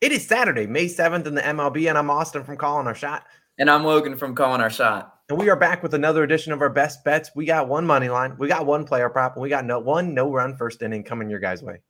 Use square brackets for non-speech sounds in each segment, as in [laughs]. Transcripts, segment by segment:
It is Saturday, May 7th in the MLB, and I'm Austin from Calling Our Shot. And I'm Logan from Calling Our Shot. And we are back with another edition of our best bets. We got one money line, we got one player prop, and we got no one no run first inning coming your guys' way.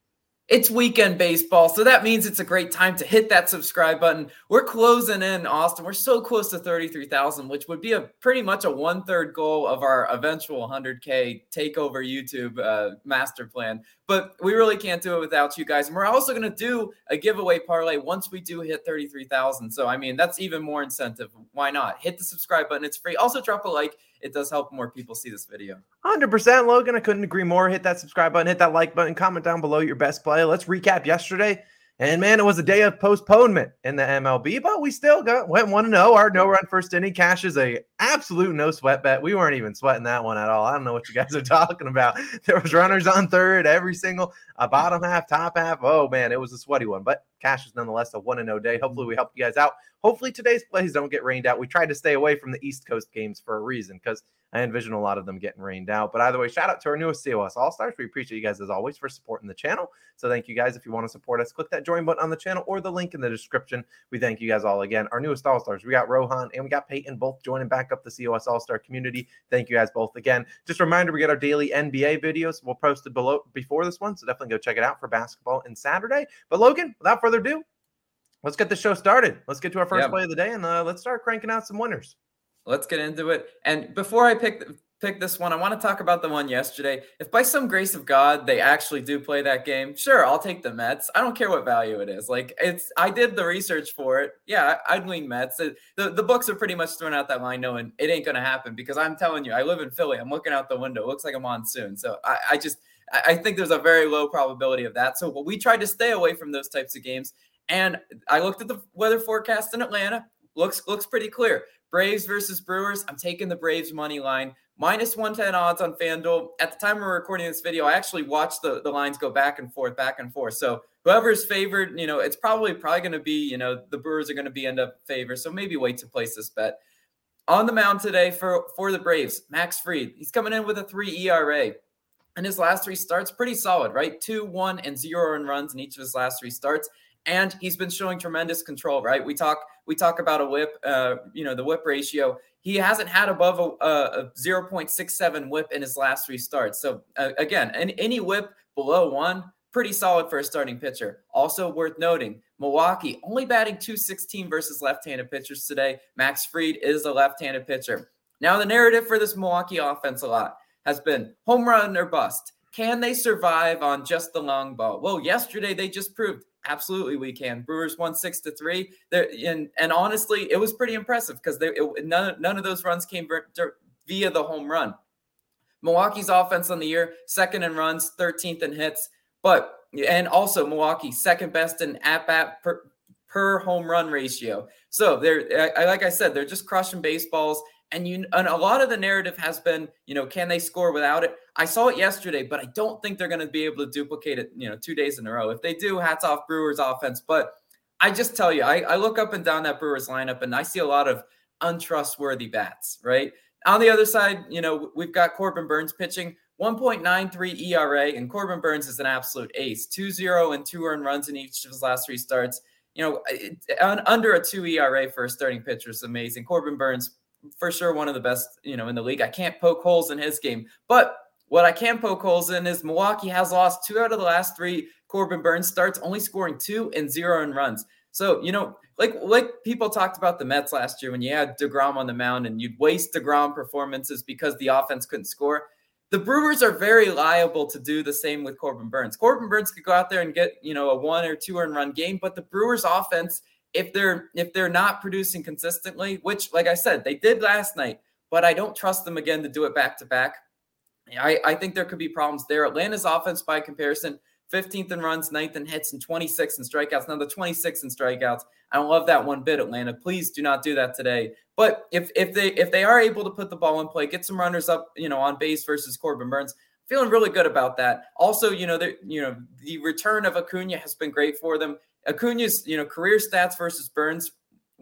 It's weekend baseball, so that means it's a great time to hit that subscribe button. We're closing in, Austin. We're so close to 33,000, which would be a pretty much a one third goal of our eventual 100K takeover YouTube uh, master plan. But we really can't do it without you guys. And we're also going to do a giveaway parlay once we do hit 33,000. So, I mean, that's even more incentive. Why not? Hit the subscribe button, it's free. Also, drop a like it does help more people see this video. 100% Logan. I couldn't agree more. Hit that subscribe button, hit that like button, comment down below your best play. Let's recap yesterday. And man, it was a day of postponement in the MLB, but we still got went one to oh. zero. Our no run first inning cash is a absolute no sweat bet. We weren't even sweating that one at all. I don't know what you guys are [laughs] talking about. There was runners on third every single uh, bottom half, top half. Oh man, it was a sweaty one, but cash is nonetheless a one and no day. Hopefully, we helped you guys out. Hopefully, today's plays don't get rained out. We tried to stay away from the East Coast games for a reason because I envision a lot of them getting rained out. But either way, shout out to our newest COS All Stars. We appreciate you guys as always for supporting the channel. So thank you guys. If you want to support us, click that join button on the channel or the link in the description. We thank you guys all again. Our newest All Stars, we got Rohan and we got Peyton both joining back up the COS All Star community. Thank you guys both again. Just a reminder, we get our daily NBA videos. We'll post it below before this one, so definitely go check it out for basketball and Saturday. But Logan, without further ado, let's get the show started. Let's get to our first play of the day and uh, let's start cranking out some winners. Let's get into it. And before I pick pick this one. I want to talk about the one yesterday. If by some grace of God they actually do play that game, sure, I'll take the Mets. I don't care what value it is. Like it's, I did the research for it. Yeah, I'd lean Mets. The, the books are pretty much throwing out that line knowing it ain't to happen because I'm telling you, I live in Philly. I'm looking out the window. It looks like a monsoon. So I, I just, I think there's a very low probability of that. So we tried to stay away from those types of games. And I looked at the weather forecast in Atlanta. Looks looks pretty clear. Braves versus Brewers. I'm taking the Braves money line minus 110 odds on FanDuel. At the time we're recording this video, I actually watched the, the lines go back and forth, back and forth. So whoever's favored, you know, it's probably probably going to be, you know, the Brewers are going to be end up favored. So maybe wait to place this bet. On the mound today for for the Braves, Max Fried. He's coming in with a three ERA. And his last three starts, pretty solid, right? Two, one, and zero in runs in each of his last three starts and he's been showing tremendous control. Right? We talk we talk about a whip, uh, you know, the whip ratio. He hasn't had above a, a 0.67 whip in his last three starts. So uh, again, any, any whip below one, pretty solid for a starting pitcher. Also worth noting, Milwaukee only batting 216 versus left-handed pitchers today. Max Fried is a left-handed pitcher. Now the narrative for this Milwaukee offense a lot has been home run or bust. Can they survive on just the long ball? Well, yesterday they just proved Absolutely, we can. Brewers won six to three. There, and and honestly, it was pretty impressive because none none of those runs came via the home run. Milwaukee's offense on the year, second in runs, 13th in hits, but and also Milwaukee second best in at bat per home run ratio. So they're like I said, they're just crushing baseballs. And you and a lot of the narrative has been, you know, can they score without it? I saw it yesterday, but I don't think they're going to be able to duplicate it, you know, two days in a row. If they do, hats off Brewers offense. But I just tell you, I, I look up and down that Brewers lineup and I see a lot of untrustworthy bats, right? On the other side, you know, we've got Corbin Burnes pitching 1.93 ERA, and Corbin Burnes is an absolute ace. 2 0 and two earned runs in each of his last three starts. You know, under a 2 ERA for a starting pitcher is amazing. Corbin Burnes, for sure, one of the best, you know, in the league. I can't poke holes in his game, but what I can poke holes in is Milwaukee has lost two out of the last three Corbin Burnes starts, only scoring two and zero in runs. So, you know, like like people talked about the Mets last year when you had DeGrom on the mound and you'd waste DeGrom performances because the offense couldn't score. The Brewers are very liable to do the same with Corbin Burnes. Corbin Burnes could go out there and get, you know, a one or two earned run game, but the Brewers offense, if they're if they're not producing consistently, which like I said, they did last night, but I don't trust them again to do it back to back. I, I think there could be problems there. Atlanta's offense, by comparison, 15th in runs, 9th in hits, and 26 in strikeouts. Now, the 26 in strikeouts, I don't love that one bit, Atlanta. Please do not do that today. But if if they if they are able to put the ball in play, get some runners up, you know, on base versus Corbin Burnes, feeling really good about that. Also, you know, the you know the return of Acuna has been great for them. Acuna's you know career stats versus Burnes,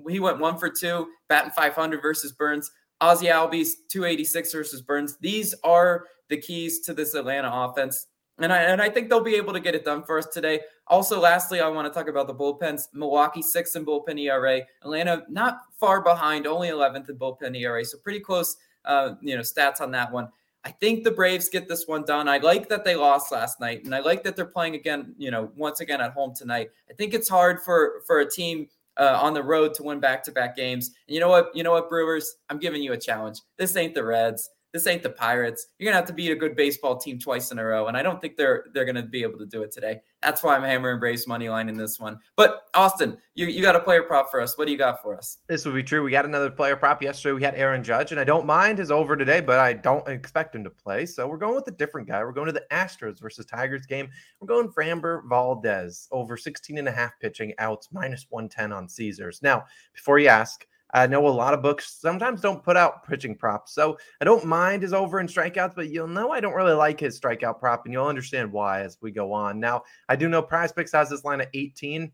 he went one for two, batting 500 versus Burnes. Ozzy Albies 286 versus Burnes. These are the keys to this Atlanta offense. And I, and I think they'll be able to get it done for us today. Also, lastly, I want to talk about the bullpens. Milwaukee, sixth in bullpen ERA. Atlanta, not far behind, only 11th in bullpen ERA. So pretty close, uh, you know, stats on that one. I think the Braves get this one done. I like that they lost last night, and I like that they're playing again, you know, once again at home tonight. I think it's hard for for a team uh, on the road to win back to back games. And you know what? You know what, Brewers? I'm giving you a challenge. This ain't the Reds. This ain't the Pirates. You're gonna have to beat a good baseball team twice in a row, and I don't think they're they're gonna be able to do it today. That's why I'm hammering Braves money line in this one. But Austin, you you got a player prop for us. What do you got for us? This will be true. We got another player prop yesterday. We had Aaron Judge, and I don't mind his over today, but I don't expect him to play. So we're going with a different guy. We're going to the Astros versus Tigers game. We're going Framber Valdez over 16 and a half pitching outs, minus 110 on Caesars. Now, before you ask, I know a lot of books sometimes don't put out pitching props. So I don't mind his over and strikeouts, but you'll know I don't really like his strikeout prop, and you'll understand why as we go on. Now, I do know Prize Picks has this line at 18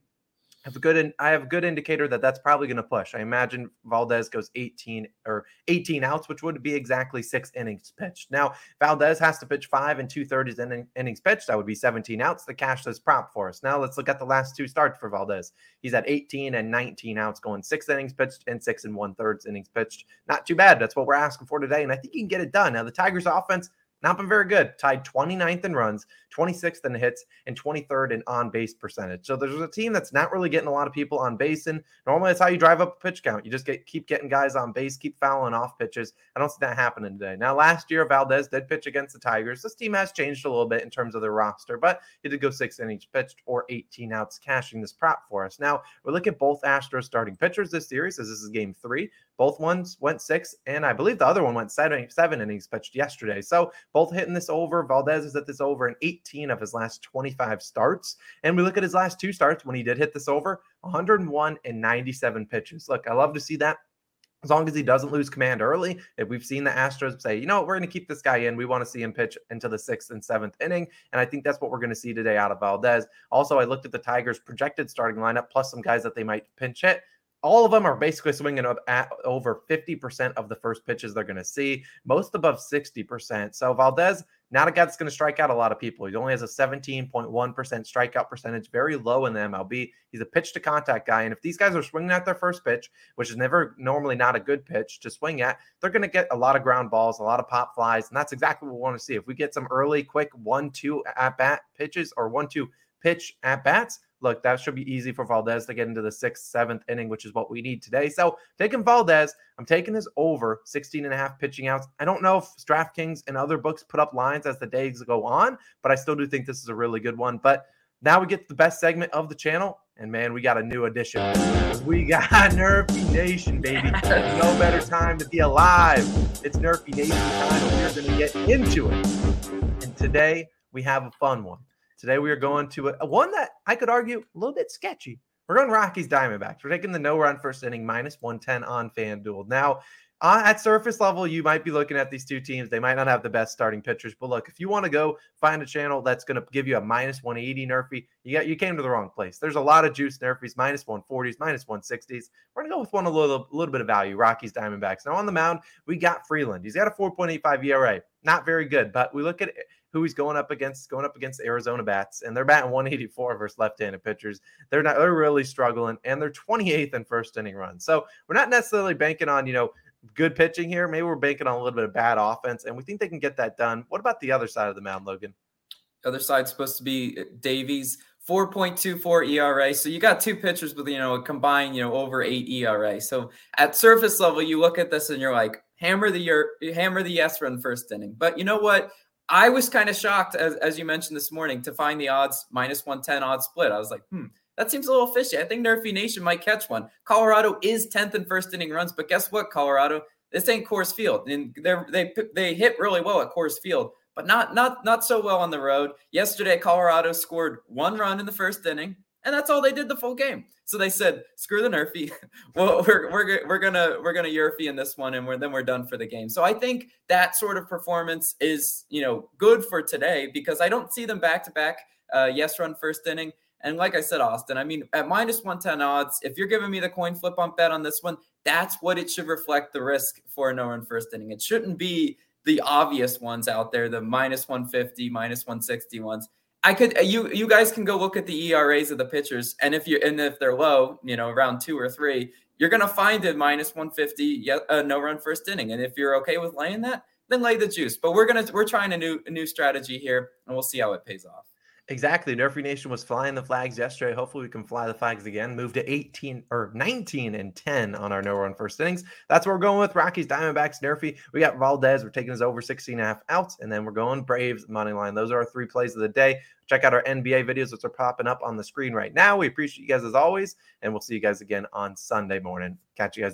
have a good and I have a good indicator that that's probably going to push. I imagine Valdez goes 18 or 18 outs, which would be exactly six innings pitched. Now Valdez has to pitch five and two thirds inning, innings pitched. That would be 17 outs. The cash prop for us. Now let's look at the last two starts for Valdez. He's at 18 and 19 outs, going six innings pitched and six and one thirds innings pitched. Not too bad. That's what we're asking for today, and I think he can get it done. Now the Tigers' offense not been very good. Tied 29th in runs, 26th in hits, and 23rd in on base percentage. So there's a team that's not really getting a lot of people on base. And normally that's how you drive up a pitch count. You just get keep getting guys on base, keep fouling off pitches. I don't see that happening today. Now, last year, Valdez did pitch against the Tigers. This team has changed a little bit in terms of their roster, but he did go six innings pitched or 18 outs, cashing this prop for us. Now, we look at both Astros starting pitchers this series, as this is game three. Both ones went six, and I believe the other one went seven, seven innings pitched yesterday. So both hitting this over. Valdez is at this over in 18 of his last 25 starts. And we look at his last two starts when he did hit this over 101 and 97 pitches. Look, I love to see that as long as he doesn't lose command early. If we've seen the Astros say, you know what, we're going to keep this guy in. We want to see him pitch into the sixth and seventh inning. And I think that's what we're going to see today out of Valdez. Also, I looked at the Tigers' projected starting lineup plus some guys that they might pinch hit all of them are basically swinging up at over 50% of the first pitches they're going to see, most above 60%. So Valdez, not a guy that's going to strike out a lot of people. He only has a 17.1% strikeout percentage, very low in the MLB. He's a pitch to contact guy. And if these guys are swinging at their first pitch, which is never normally not a good pitch to swing at, they're going to get a lot of ground balls, a lot of pop flies. And that's exactly what we want to see. If we get some early, quick one, two at bat pitches or one, two pitch at bats, look, that should be easy for Valdez to get into the sixth, seventh inning, which is what we need today. So taking Valdez, I'm taking this over 16 and a half pitching outs. I don't know if DraftKings and other books put up lines as the days go on, but I still do think this is a really good one. But now we get to the best segment of the channel. And man, we got a new addition. We got [laughs] Nerfy Nation, baby. There's no better time to be alive. It's Nerfy Nation time, we're going to get into it. And today we have a fun one. Today we are going to a, one that I could argue a little bit sketchy. We're going Rockies Diamondbacks. We're taking the no run first inning minus 110 on FanDuel. Now, uh, at surface level, you might be looking at these two teams. They might not have the best starting pitchers, but look, if you want to go find a channel that's going to give you a minus 180 Nerfy, you got you came to the wrong place. There's a lot of juice Nerfies, minus 140s, minus 160s. We're going to go with one a little, little bit of value, Rockies Diamondbacks. Now on the mound, we got Freeland. He's got a 4.85 ERA, not very good, but we look at who he's going up against, going up against Arizona bats, and they're batting 184 versus left-handed pitchers. They're not, they're really struggling, and they're 28th in first inning runs. So we're not necessarily banking on, you know, good pitching here. Maybe we're banking on a little bit of bad offense, and we think they can get that done. What about the other side of the mound, Logan? Other side supposed to be uh, Davies. 4.24 ERA. So you got two pitchers with, you know, a combined, you know, over eight ERA. So at surface level, you look at this and you're like, hammer the year, hammer the yes run first inning. But you know what? I was kind of shocked, as, as you mentioned this morning, to find the odds minus 110 odds split. I was like, hmm, that seems a little fishy. I think Nerfy Nation might catch one. Colorado is 10th in first inning runs, but guess what, Colorado? This ain't Coors Field. And they they they hit really well at Coors Field, but not not not so well on the road. Yesterday, Colorado scored one run in the first inning, and that's all they did the full game. So they said, "Screw the Nerfy. [laughs] well, we're, we're, we're gonna we're gonna Yerfy in this one, and we're then we're done for the game." So I think that sort of performance is you know good for today because I don't see them back to back. Uh, yes, run first inning. And like I said, Austin, I mean, at minus 110 odds, if you're giving me the coin flip on bet on this one, that's what it should reflect the risk for a no run first inning. It shouldn't be the obvious ones out there, the minus 150, minus 160 ones. I could you you guys can go look at the ERAs of the pitchers, and if you and if they're low, you know, around two or three, you're gonna find a minus 150, uh, no run first inning. And if you're okay with laying that, then lay the juice. But we're gonna we're trying a new a new strategy here, and we'll see how it pays off. Exactly. Nerfy Nation was flying the flags yesterday. Hopefully, we can fly the flags again. Move to 18 or 19 and 10 on our no run first innings. That's what we're going with. Rockies, Diamondbacks, Nerfy. We got Valdez. We're taking us over 16 and a half outs. And then we're going Braves, money line. Those are our three plays of the day. Check out our NBA videos, which are popping up on the screen right now. We appreciate you guys as always. And we'll see you guys again on Sunday morning. Catch you guys then.